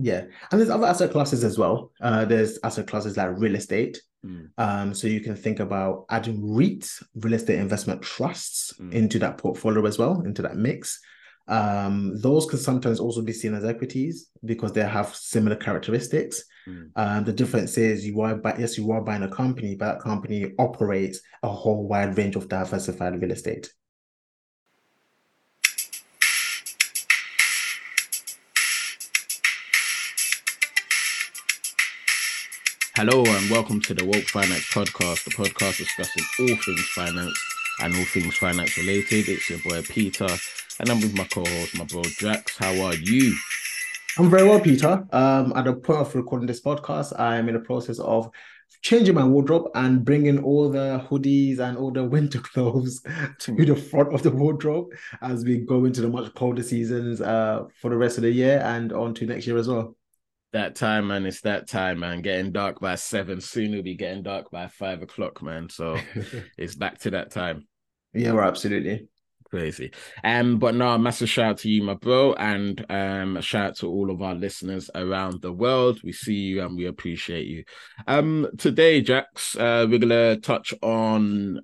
Yeah, and there's other asset classes as well. Uh, there's asset classes like real estate. Mm. Um, so you can think about adding REITs, real estate investment trusts, Mm. into that portfolio as well, into that mix. Um, those can sometimes also be seen as equities because they have similar characteristics. Mm. Um, the difference is you are buy- yes, you are buying a company, but that company operates a whole wide range of diversified real estate. Hello and welcome to the Woke Finance Podcast, the podcast discussing all things finance and all things finance related. It's your boy Peter, and I'm with my co-host, my bro Jax. How are you? I'm very well, Peter. Um, at the point of recording this podcast, I'm in the process of changing my wardrobe and bringing all the hoodies and all the winter clothes to be the front of the wardrobe as we go into the much colder seasons uh, for the rest of the year and on to next year as well. That time, man. It's that time, man. Getting dark by seven. Soon it'll be getting dark by five o'clock, man. So it's back to that time. yeah, we're absolutely. Crazy. Um, but no, massive shout out to you, my bro, and um, a shout out to all of our listeners around the world. We see you and we appreciate you. Um, today, Jax, uh, we're gonna touch on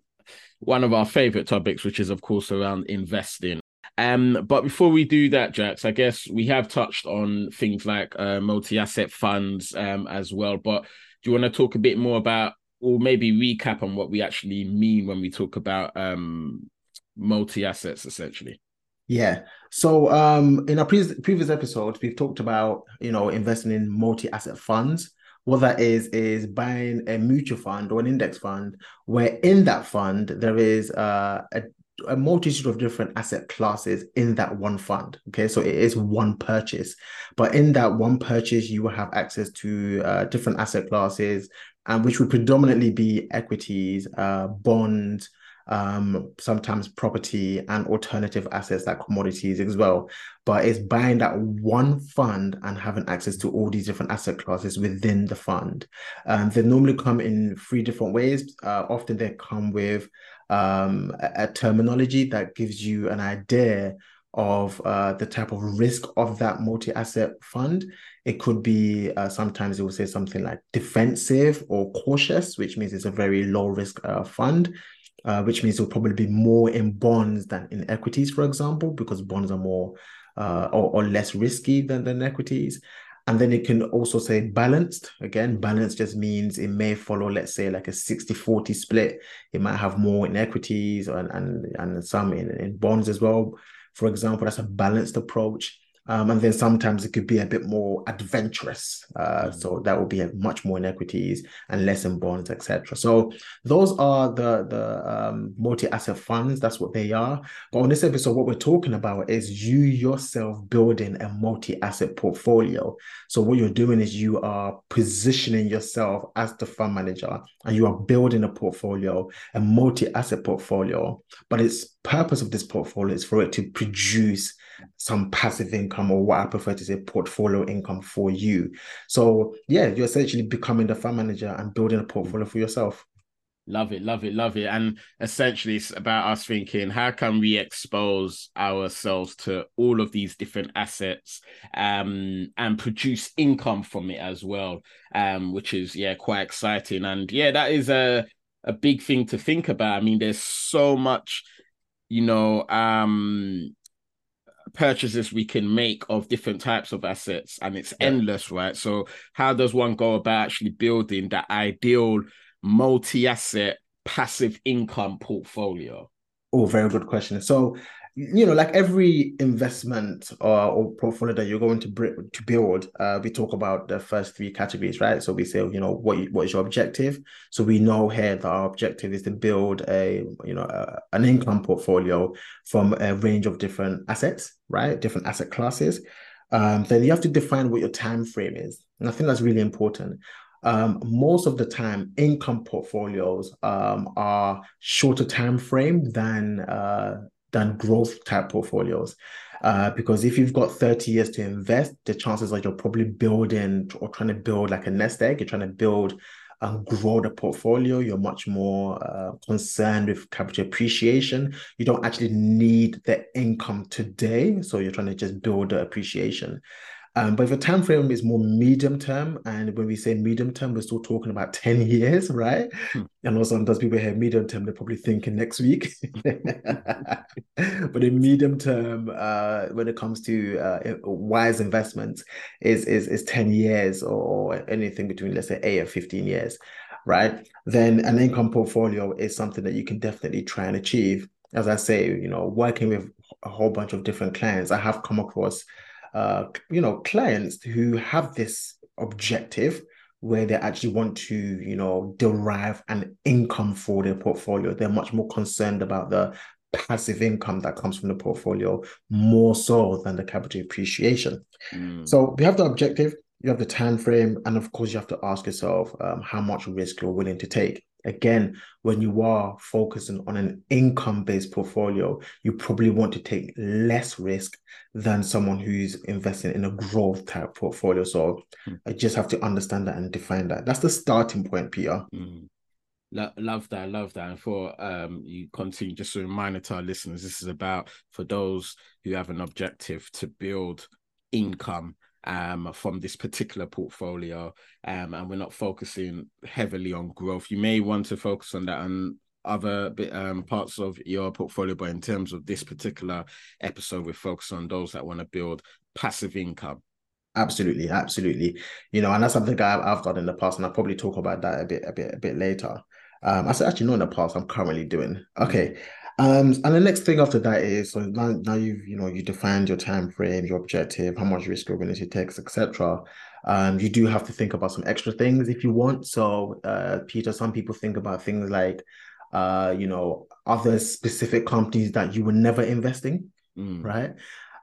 one of our favorite topics, which is of course around investing. Um, but before we do that, Jax, I guess we have touched on things like uh, multi-asset funds um, as well. But do you want to talk a bit more about, or maybe recap on what we actually mean when we talk about um, multi-assets, essentially? Yeah. So um in our previous previous episodes, we've talked about, you know, investing in multi-asset funds. What that is is buying a mutual fund or an index fund where in that fund there is uh, a a multitude of different asset classes in that one fund. Okay, so it is one purchase, but in that one purchase, you will have access to uh, different asset classes, and which would predominantly be equities, uh, bonds, um, sometimes property and alternative assets like commodities as well. But it's buying that one fund and having access to all these different asset classes within the fund. Um, they normally come in three different ways. Uh, often they come with um, a, terminology that gives you an idea of uh, the type of risk of that multi-asset fund. It could be uh, sometimes it will say something like defensive or cautious, which means it's a very low risk uh, fund, uh, which means it'll probably be more in bonds than in equities, for example, because bonds are more uh, or, or less risky than, than equities. And then it can also say balanced. Again, balanced just means it may follow, let's say, like a 60 40 split. It might have more in equities and, and, and some in, in bonds as well. For example, that's a balanced approach. Um, and then sometimes it could be a bit more adventurous. Uh, Mm. So that would be much more in equities and less in bonds, etc. So those are the the um, multi-asset funds. That's what they are. But on this episode, what we're talking about is you yourself building a multi-asset portfolio. So what you're doing is you are positioning yourself as the fund manager and you are building a portfolio, a multi-asset portfolio. But its purpose of this portfolio is for it to produce some passive income or what I prefer to say portfolio income for you. So yeah, you're essentially becoming the fund manager and building a portfolio for yourself. Love it, love it, love it. And essentially, it's about us thinking how can we expose ourselves to all of these different assets um, and produce income from it as well, um, which is, yeah, quite exciting. And yeah, that is a, a big thing to think about. I mean, there's so much, you know, um, purchases we can make of different types of assets and it's Yeah. endless right so how does one go about actually building that ideal multi-asset passive income portfolio Oh, very good question. So, you know, like every investment or, or portfolio that you're going to to build, uh, we talk about the first three categories, right? So we say, you know, what you- what is your objective? So we know here that our objective is to build a, you know, a, an income portfolio from a range of different assets, right? Different asset classes. Um, then you have to define what your time frame is, and I think that's really important. Um, most of the time, income portfolios um, are shorter time frame than uh, than growth type portfolios. Uh, because if you've got 30 years to invest, the chances are you're probably building or trying to build like a nest egg. You're trying to build and grow the portfolio. You're much more uh, concerned with capital appreciation. You don't actually need the income today. So you're trying to just build the appreciation. Um, but if a time frame is more medium term, and when we say medium term, we're still talking about 10 years, right? Hmm. And also sometimes people hear medium term, they're probably thinking next week. but in medium term, uh, when it comes to uh, wise investments, is, is is 10 years or anything between let's say 8 and 15 years, right? Then an income portfolio is something that you can definitely try and achieve. As I say, you know, working with a whole bunch of different clients, I have come across uh, you know, clients who have this objective where they actually want to, you know, derive an income for their portfolio. They're much more concerned about the passive income that comes from the portfolio more so than the capital appreciation. Mm. So we have the objective, you have the time frame, and of course you have to ask yourself um, how much risk you're willing to take. Again, when you are focusing on an income based portfolio, you probably want to take less risk than someone who's investing in a growth type portfolio. So mm. I just have to understand that and define that. That's the starting point, Peter. Mm. love that, love that. And for um, you continue, just a reminder to our listeners, this is about for those who have an objective to build income um, from this particular portfolio, um, and we're not focusing heavily on growth. You may want to focus on that and other bit, um, parts of your portfolio, but in terms of this particular episode, we're focused on those that want to build passive income. Absolutely, absolutely. You know, and that's something I've, I've done in the past, and I'll probably talk about that a bit, a bit, a bit later. Um, I said actually not in the past. I'm currently doing okay. Um, and the next thing after that is so now, now you've you know you defined your time frame, your objective, how much risk you're going to take, etc. Um, you do have to think about some extra things if you want. So, uh, Peter, some people think about things like, uh, you know, other specific companies that you were never investing, mm. right?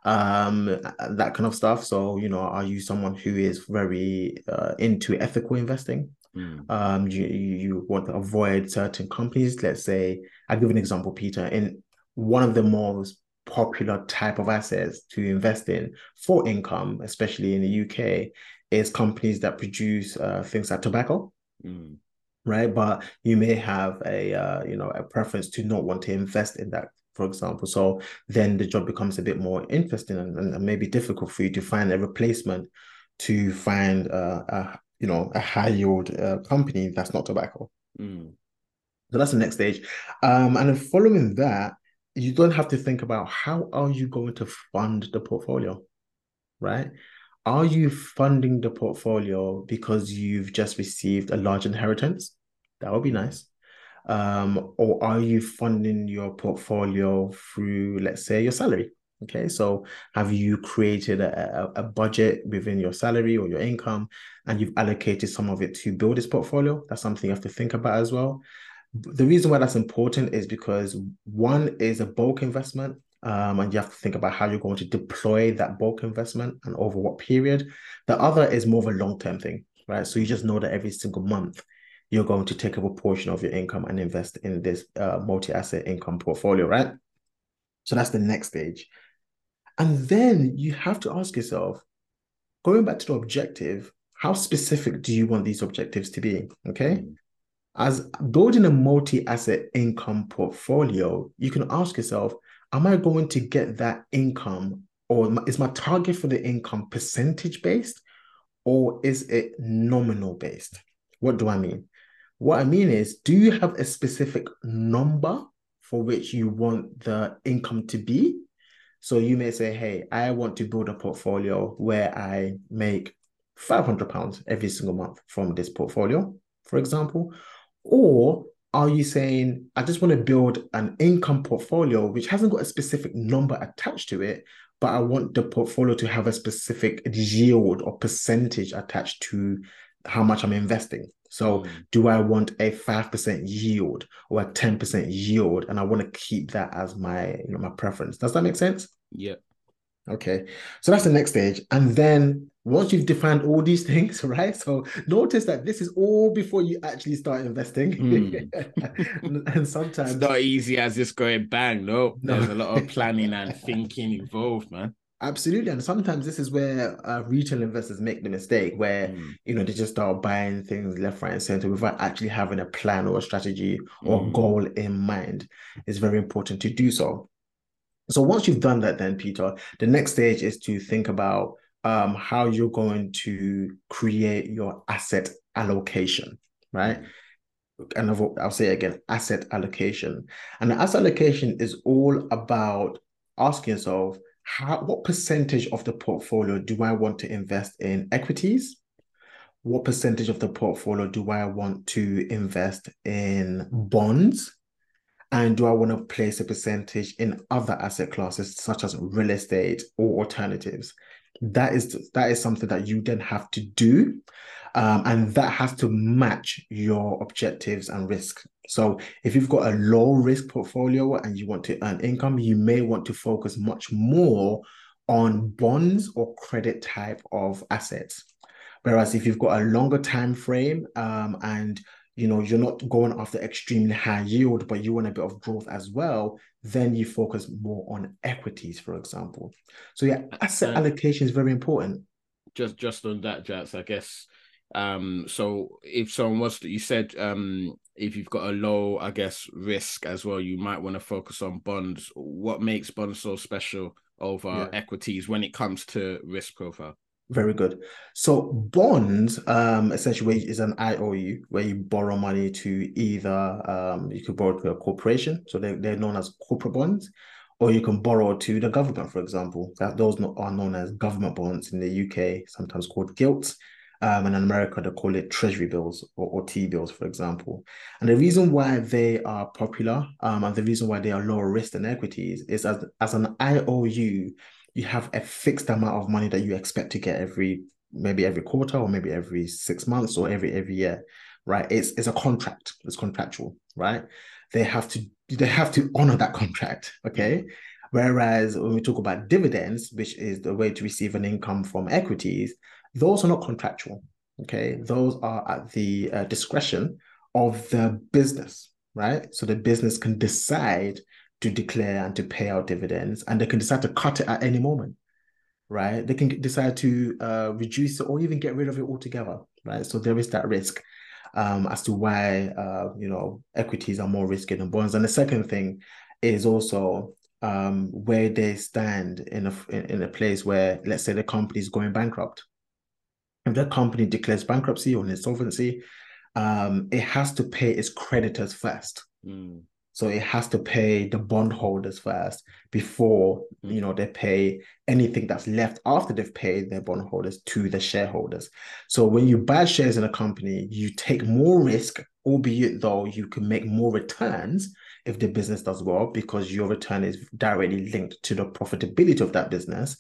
Um, that kind of stuff. So, you know, are you someone who is very uh, into ethical investing? Mm. Um, you, you want to avoid certain companies. Let's say, I'll give an example, Peter. In one of the most popular type of assets to invest in for income, especially in the UK, is companies that produce uh, things like tobacco. Mm. Right, but you may have a uh, you know a preference to not want to invest in that for example. So then the job becomes a bit more interesting and, and maybe difficult for you to find a replacement to find uh, a you know a high yield uh, company that's not tobacco. Mm. So that's the next stage, um, and then following that, you don't have to think about how are you going to fund the portfolio, right? Are you funding the portfolio because you've just received a large inheritance? That would be nice. Um, or are you funding your portfolio through, let's say, your salary? Okay, so have you created a, a, budget within your salary or your income and you've allocated some of it to build this portfolio? That's something you have to think about as well. The reason why that's important is because one is a bulk investment, um, and you have to think about how you're going to deploy that bulk investment and over what period. The other is more of a long term thing, right? So you just know that every single month you're going to take a proportion of your income and invest in this uh, multi asset income portfolio, right? So that's the next stage. And then you have to ask yourself, going back to the objective, how specific do you want these objectives to be? Okay. Mm. As building a multi asset income portfolio, you can ask yourself, am I going to get that income or is my target for the income percentage based or is it nominal based? What do I mean? What I mean is, do you have a specific number for which you want the income to be? So you may say, hey, I want to build a portfolio where I make 500 pounds every single month from this portfolio, for example. Or are you saying, I just want to build an income portfolio which hasn't got a specific number attached to it, but I want the portfolio to have a specific yield or percentage attached to how much I'm investing. So, mm. do I want a 5% yield or a 10% yield? And I want to keep that as my, you know, my preference. Does that make sense? Yeah. Okay. So that's the next stage. And then once you've defined all these things, right? So notice that this is all before you actually start investing. Mm. and, sometimes it's not easy as just going bang. No, no. there's a lot of planning and thinking involved, man. Absolutely, and sometimes this is where uh, retail investors make the mistake, where mm. you know they just start buying things left, right, and center without actually having a plan or a strategy or mm. goal in mind. It's very important to do so. So once you've done that, then Peter, the next stage is to think about um, how you're going to create your asset allocation, right? And I'll, I'll say again, asset allocation. And asset allocation is all about asking yourself, how what percentage of the portfolio do I want to invest in equities? What percentage of the portfolio do I want to invest in bonds? And do I want to place a percentage in other asset classes such as real estate or alternatives? That is that is something that you then have to do. Um, and that has to match your objectives and risk. So if you've got a low risk portfolio and you want to earn income, you may want to focus much more on bonds or credit type of assets. Whereas if you've got a longer time frame um, and you know you're not going after extremely high yield, but you want a bit of growth as well, then you focus more on equities, for example. So yeah, asset allocation is very important. Just just on that, Jax, I guess um, so if someone was to, you said um, if you've got a low, I guess, risk as well, you might want to focus on bonds. What makes bonds so special over yeah. equities when it comes to risk profile? Very good. So bonds, um, essentially is an IOU where you borrow money to either um, you could borrow to a corporation, so they they're known as corporate bonds, or you can borrow to the government, for example. That those are known as government bonds in the UK, sometimes called gilts. Um, and in America, they call it treasury bills or, or T bills, for example. And the reason why they are popular um, and the reason why they are lower risk than equities is as, as an IOU, you have a fixed amount of money that you expect to get every maybe every quarter or maybe every six months or every every year, right? It's it's a contract. It's contractual, right? They have to they have to honor that contract, okay? Whereas when we talk about dividends, which is the way to receive an income from equities, those are not contractual. Okay, those are at the uh, discretion of the business, right? So the business can decide to declare and to pay out dividends, and they can decide to cut it at any moment, right? They can decide to uh, reduce it or even get rid of it altogether, right? So there is that risk um, as to why uh, you know equities are more risky than bonds. And the second thing is also um, where they stand in a in, in a place where, let's say, the company is going bankrupt, if that company declares bankruptcy or insolvency, um, it has to pay its creditors first. Mm. So it has to pay the bondholders first before mm. you know they pay anything that's left after they've paid their bondholders to the shareholders. So when you buy shares in a company, you take more risk, albeit though you can make more returns if the business does well because your return is directly linked to the profitability of that business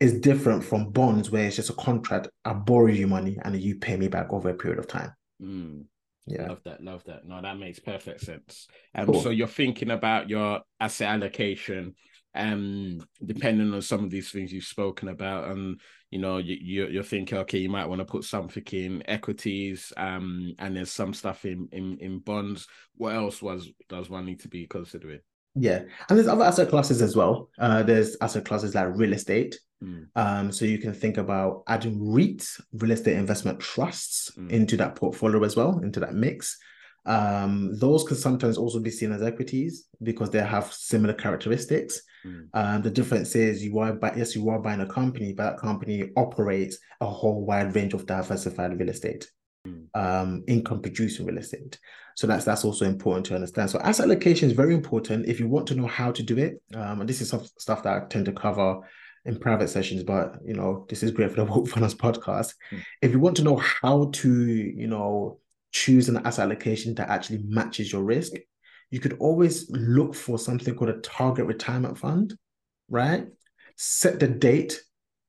is different from bonds where it's just a contract. I borrow you money and you pay me back over a period of time. Mm. Yeah. Love that. Love that. No, that makes perfect sense. Um, cool. So you're thinking about your asset allocation, um, depending on some of these things you've spoken about, and you know, you, you you're thinking, okay, you might want to put something in equities, um, and there's some stuff in in in bonds. What else was does one need to be considering? Yeah, and there's other asset classes as well. Uh, there's asset classes like real estate. Mm. Um, so you can think about adding REITs, real estate investment trusts, mm. into that portfolio as well, into that mix. Um, those can sometimes also be seen as equities because they have similar characteristics. Mm. Um, the difference is you are buy, yes, you are buying a company, but that company operates a whole wide range of diversified real estate, mm. um, income producing real estate. So that's that's also important to understand. So asset allocation is very important if you want to know how to do it. Um, and this is some stuff that I tend to cover in private sessions, but you know, this is great for the Woke Finance podcast. Mm. If you want to know how to, you know, choose an asset allocation that actually matches your risk, you could always look for something called a target retirement fund, right? Set the date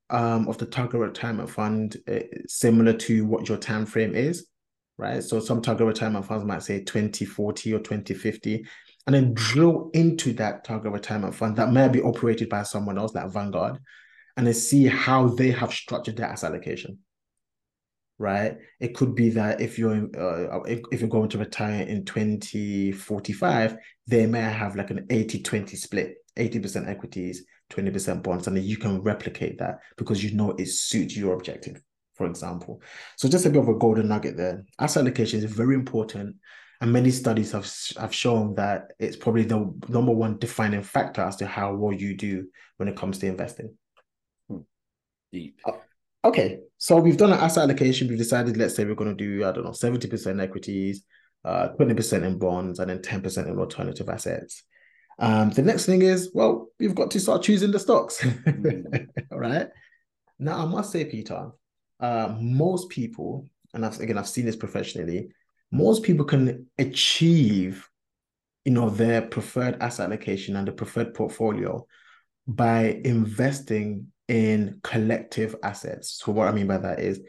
um, of the target retirement fund uh, similar to what your time frame is right? So some target retirement funds might say 2040 or 2050, and then drill into that target retirement fund that may be operated by someone else like Vanguard, and then see how they have structured their asset allocation. Right? It could be that if you're uh, if, if you're going to retire in 2045, they may have like an 80-20 split, 80% equities, 20% bonds, and then you can replicate that because you know it suits your objective for example. So just a bit of a golden nugget there. Asset allocation is very important. And many studies have, have shown that it's probably the number one defining factor as to how well you do when it comes to investing. Hmm. Deep. Uh, Okay, so we've done an asset allocation. We've decided, let's say we're going to do, I don't know, 70% equities, uh, 20% in bonds, and then 10% in alternative assets. Um, the next thing is, well, you've got to start choosing the stocks. mm. All right. Now, I must say, Peter, uh, most people, and I've, again, I've seen this professionally, most people can achieve, you know, their preferred asset allocation and the preferred portfolio by investing in collective assets. So what I mean by that is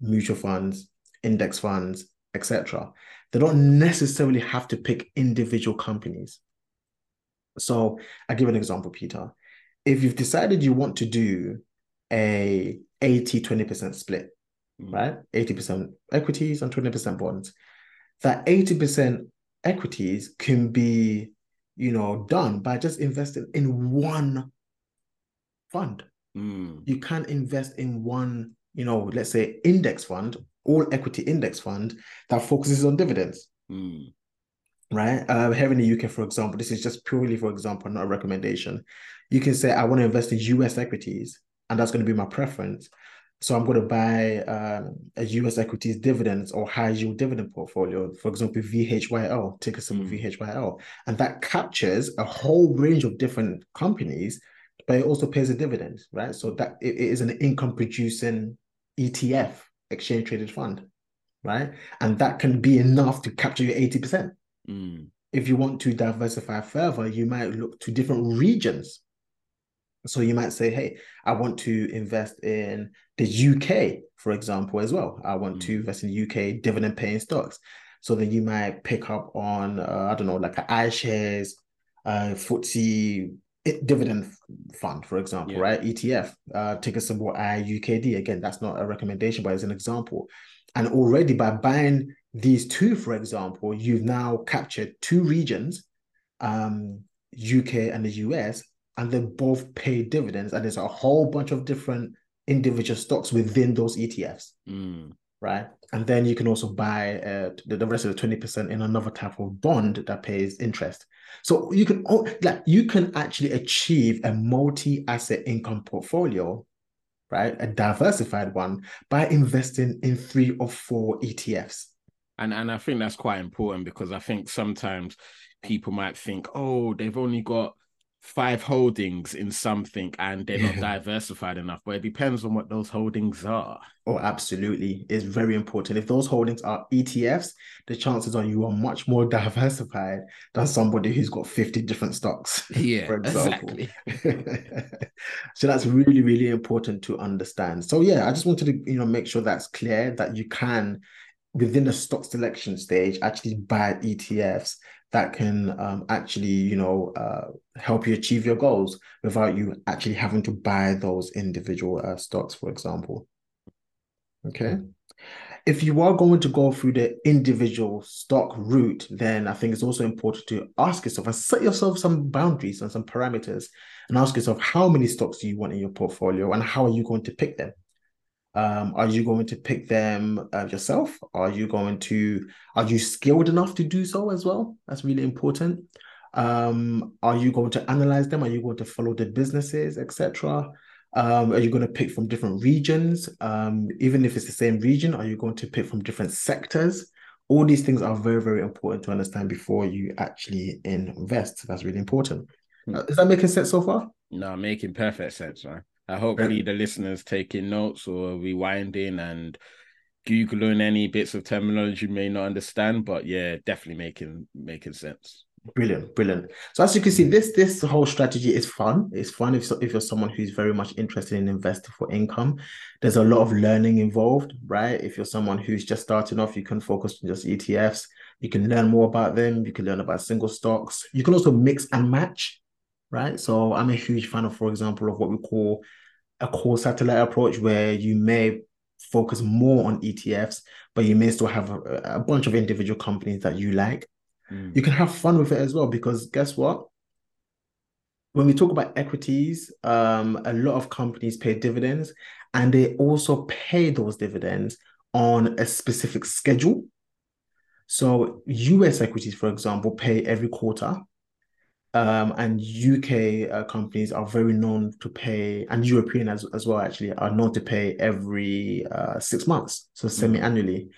mutual funds, index funds, etc. They don't necessarily have to pick individual companies. So I give an example, Peter. If you've decided you want to do a 80 20% split, mm. right? 80% equities and 20% bonds, that 80% equities can be, you know, done by just investing in one fund. Mm. You can't invest in one, you know, let's say index fund, all equity index fund that focuses on dividends. Mm. Right. Uh, here in the UK, for example, this is just purely for example, not a recommendation. You can say, I want to invest in US equities, and that's going to be my preference. So I'm going to buy um, a US equities dividends or high yield dividend portfolio, for example, VHYL, ticker symbol mm. VHYL. And that captures a whole range of different companies but it also pays a dividend, right? So that it, it is an income producing ETF, exchange traded fund, right? And that can be enough to capture your 80%. Mm. If you want to diversify further, you might look to different regions. So you might say, hey, I want to invest in the UK, for example, as well. I want mm. to invest in UK dividend paying stocks. So then you might pick up on, uh, I don't know, like iShares, uh, FTSE dividend fund, for example, yeah. right? ETF, uh, ticker symbol IUKD. Again, that's not a recommendation, but it's an example. And already by buying these two, for example, you've now captured two regions, um, UK and the US, and they both pay dividends. And there's a whole bunch of different individual stocks within those ETFs. Mm right? And then you can also buy uh, the, the rest of the 20% in another type of bond that pays interest. So you can like you can actually achieve a multi-asset income portfolio, right? A diversified one by investing in three or four ETFs. And and I think that's quite important because I think sometimes people might think, oh, they've only got five holdings in something and they're not diversified enough but it depends on what those holdings are. Oh absolutely. It's very important. If those holdings are etfs the chances are you are much more diversified than somebody who's got 50 different stocks yeah for example. exactly. so that's really really important to understand. So yeah i just wanted to you know make sure that's clear that you can within the stock selection stage actually buy etfs that can um, actually, you know, uh, help you achieve your goals without you actually having to buy those individual uh, stocks, for example. Okay. If you are going to go through the individual stock route, then I think it's also important to ask yourself and set yourself some boundaries and some parameters and ask yourself how many stocks do you want in your portfolio and how are you going to pick them? Um, are you going to pick them uh, yourself? Are you going to, are you skilled enough to do so as well? That's really important. Um, are you going to analyze them? Are you going to follow the businesses, etc.? Um, are you going to pick from different regions? Um, even if it's the same region, are you going to pick from different sectors? All these things are very, very important to understand before you actually invest. That's really important. Hmm. Uh, is that making sense so far? No, making perfect sense, right? Uh, hopefully, the listeners taking notes or rewinding and googling any bits of terminology you may not understand. But yeah, definitely making making sense. Brilliant, brilliant. So as you can see, this this whole strategy is fun. It's fun if if you're someone who's very much interested in investing for income. There's a lot of learning involved, right? If you're someone who's just starting off, you can focus on just ETFs. You can learn more about them. You can learn about single stocks. You can also mix and match right? So I'm a huge fan of, for example, of what we call a core satellite approach, where you may focus more on ETFs, but you may still have a, a bunch of individual companies that you like. Mm. You can have fun with it as well, because guess what? When we talk about equities, um, a lot of companies pay dividends, and they also pay those dividends on a specific schedule. So US equities, for example, pay every quarter Um, and UK uh, companies are very known to pay, and European as, as well, actually, are known to pay every uh, six months, so semi annually.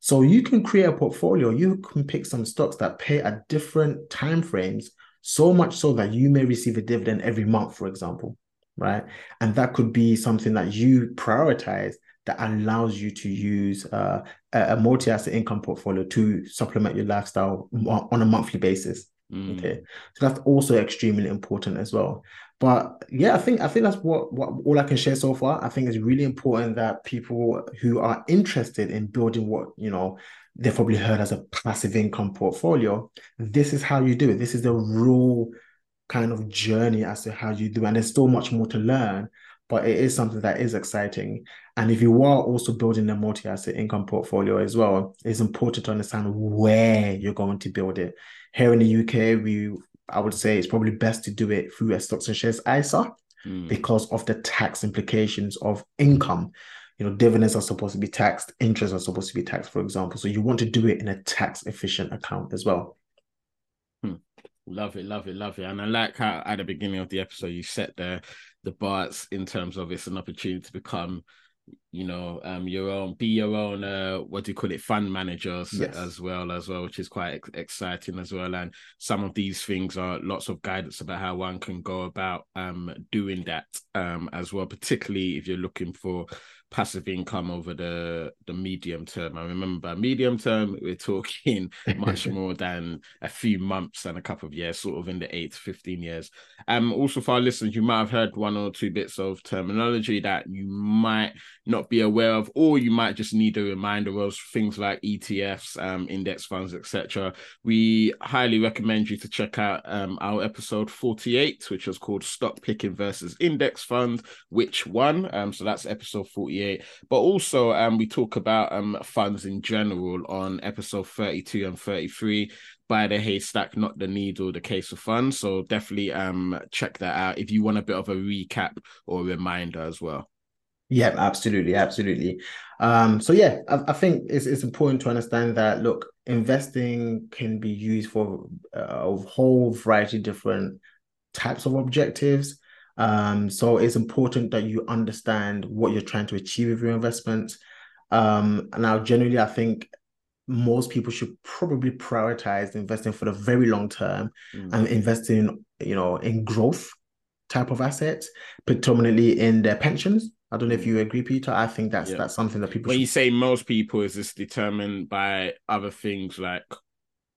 So you can create a portfolio. You can pick some stocks that pay at different time frames, so much so that you may receive a dividend every month, for example, right? And that could be something that you prioritize that allows you to use uh, a multi-asset income portfolio to supplement your lifestyle on a monthly basis. Mm. Okay, so that's also extremely important as well. But yeah, I think I think that's what what all I can share so far. I think it's really important that people who are interested in building what you know they've probably heard as a passive income portfolio. This is how you do it. This is the real kind of journey as to how you do, and there's still much more to learn. But it is something that is exciting. And if you are also building a multi-asset income portfolio as well, it's important to understand where you're going to build it. Here in the UK, we I would say it's probably best to do it through a stocks and shares ISA mm. because of the tax implications of income. You know, dividends are supposed to be taxed, interest are supposed to be taxed, for example. So you want to do it in a tax efficient account as well. Hmm. Love it, love it, love it. And I like how at the beginning of the episode you set the the bars in terms of it's an opportunity to become you know um your own be your own uh what do you call it fund managers yes. as well as well which is quite ex- exciting as well and some of these things are lots of guidance about how one can go about um doing that um as well particularly if you're looking for passive income over the the medium term. I remember medium term, we're talking much more than a few months and a couple of years, sort of in the eight to 15 years. Um, also for our listeners, you might have heard one or two bits of terminology that you might not be aware of, or you might just need a reminder of things like ETFs, um, index funds, etc. We highly recommend you to check out um, our episode 48, which was called Stock Picking versus Index Funds. Which one? Um, so that's episode 48. But also, um, we talk about um funds in general on episode 32 and 33 by the haystack, not the needle, the case of funds. So definitely um check that out if you want a bit of a recap or reminder as well. Yeah, absolutely, absolutely. Um, so yeah, I, I, think it's it's important to understand that look, investing can be used for uh, a whole variety of different types of objectives. Um, so it's important that you understand what you're trying to achieve with your investments. Um, now, generally, I think most people should probably prioritize investing for the very long term mm. and investing, you know, in growth type of assets, predominantly in their pensions. I don't know if mm. you agree, Peter. I think that's yeah. that's something that people. When should... you say most people, is this determined by other things like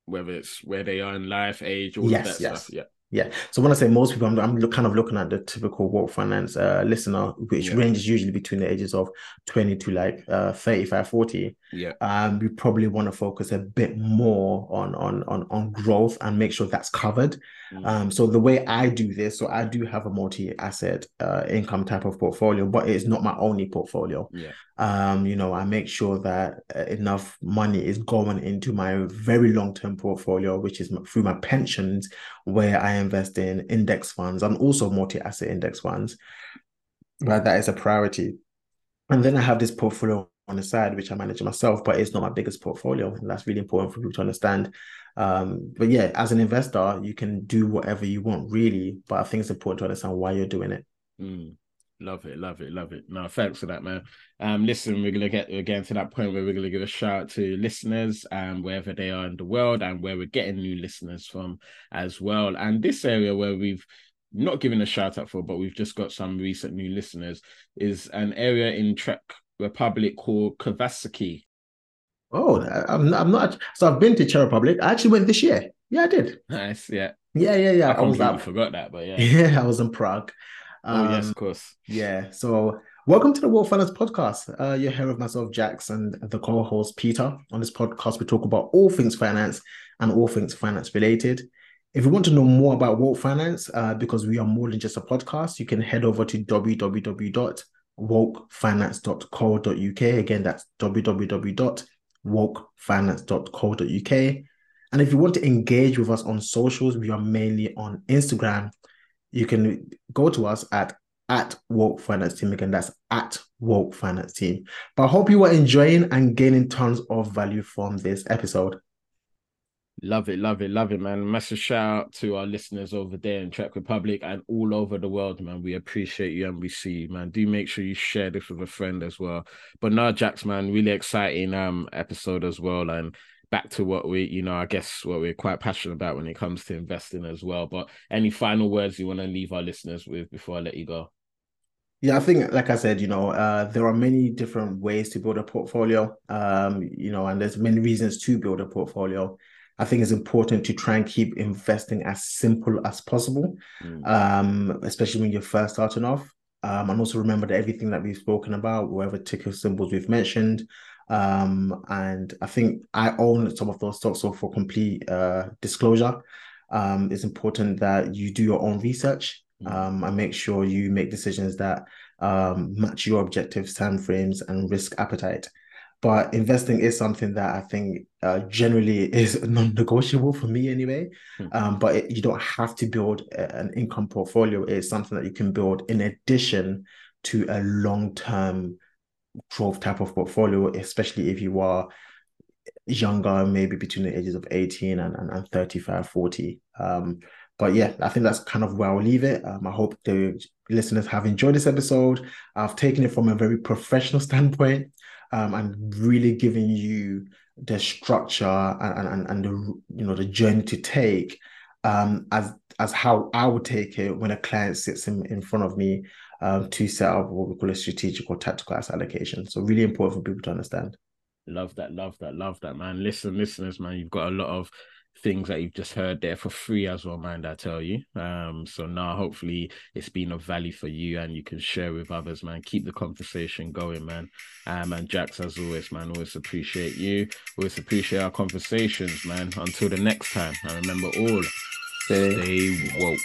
whether it's where they are in life, age, all yes, of that yes. stuff? Yeah. Yeah. So when I say most people, I'm, I'm kind of looking at the typical Woke Finance uh, listener, which yeah. ranges usually between the ages of 20 to like uh, 35, 40. Yeah. Um, we probably want to focus a bit more on on on on growth and make sure that's covered. Mm. Um, so the way I do this, so I do have a multi-asset uh, income type of portfolio, but it's not my only portfolio. Yeah. Um, you know, I make sure that uh, enough money is going into my very long-term portfolio, which is through my pensions, where I invest in index funds and also multi-asset index funds. Right, that is a priority. And then I have this portfolio on the side, which I manage myself, but it's not my biggest portfolio. And that's really important for people to understand. Um, but yeah, as an investor, you can do whatever you want, really. But I think it's important to understand why you're doing it. Mm. Love it, love it, love it. No, thanks for that, man. Um, listen, we're gonna get again to that point where we're gonna give a shout out to listeners um wherever they are in the world and where we're getting new listeners from as well. And this area where we've not given a shout out for, but we've just got some recent new listeners, is an area in Czech Republic called Kavasaki. Oh, I'm not, I'm not. So I've been to Czech Republic. I actually went this year. Yeah, I did. Nice. Yeah. Yeah, yeah, yeah. I, I was. I forgot that, but yeah. Yeah, I was in Prague. Um, oh yes, um, of course. Yeah. So welcome to the Woke Finance Podcast. Uh, you're here with myself, Jax, and the co-host Peter. On this podcast, we talk about all things finance and all things finance related. If you want to know more about Woke Finance, uh, because we are more than just a podcast, you can head over to www wokefinance.co.uk. Again, that's www.wokefinance.co.uk. And if you want to engage with us on socials, we are mainly on Instagram. You can go to us at at Woke Finance Team. Again, that's at Woke Finance Team. But I hope you are enjoying and gaining tons of value from this episode. Love it, love it, love it, man. Massive shout out to our listeners over there in Czech Republic and all over the world, man. We appreciate you and we see you, man. Do make sure you share this with a friend as well. But now, Jax, man, really exciting um episode as well. And back to what we, you know, I guess what we're quite passionate about when it comes to investing as well. But any final words you want to leave our listeners with before I let you go? Yeah, I think, like I said, you know, uh, there are many different ways to build a portfolio. Um, you know, and there's many reasons to build a portfolio. I think it's important to try and keep investing as simple as possible, mm. um, especially when you're first starting off. Um, and also remember that everything that we've spoken about, whatever ticker symbols we've mentioned, um, and I think I own some of those stocks. So for complete uh, disclosure, um, it's important that you do your own research mm. um, and make sure you make decisions that um, match your objectives, time frames, and risk appetite. But investing is something that I think uh, generally is non-negotiable for me anyway. Mm. Um, but it, you don't have to build a, an income portfolio. It's something that you can build in addition to a long-term growth type of portfolio, especially if you are younger, maybe between the ages of 18 and, and, and 35, 40. Um, but yeah, I think that's kind of where I'll leave it. Um, I hope the listeners have enjoyed this episode. I've taken it from a very professional standpoint um, and really giving you the structure and, and, and the you know the journey to take um, as as how I would take it when a client sits in, in front of me um, to set up what we call a strategic or tactical asset allocation. So really important for people to understand. Love that, love that, love that, man. Listen, listeners, man, you've got a lot of things that you've just heard there for free as well, mind I tell you. Um, so now hopefully it's been of value for you and you can share with others, man. Keep the conversation going, man. Um, and Jax, as always, man, always appreciate you. Always appreciate our conversations, man. Until the next time. And remember all, stay, stay woke.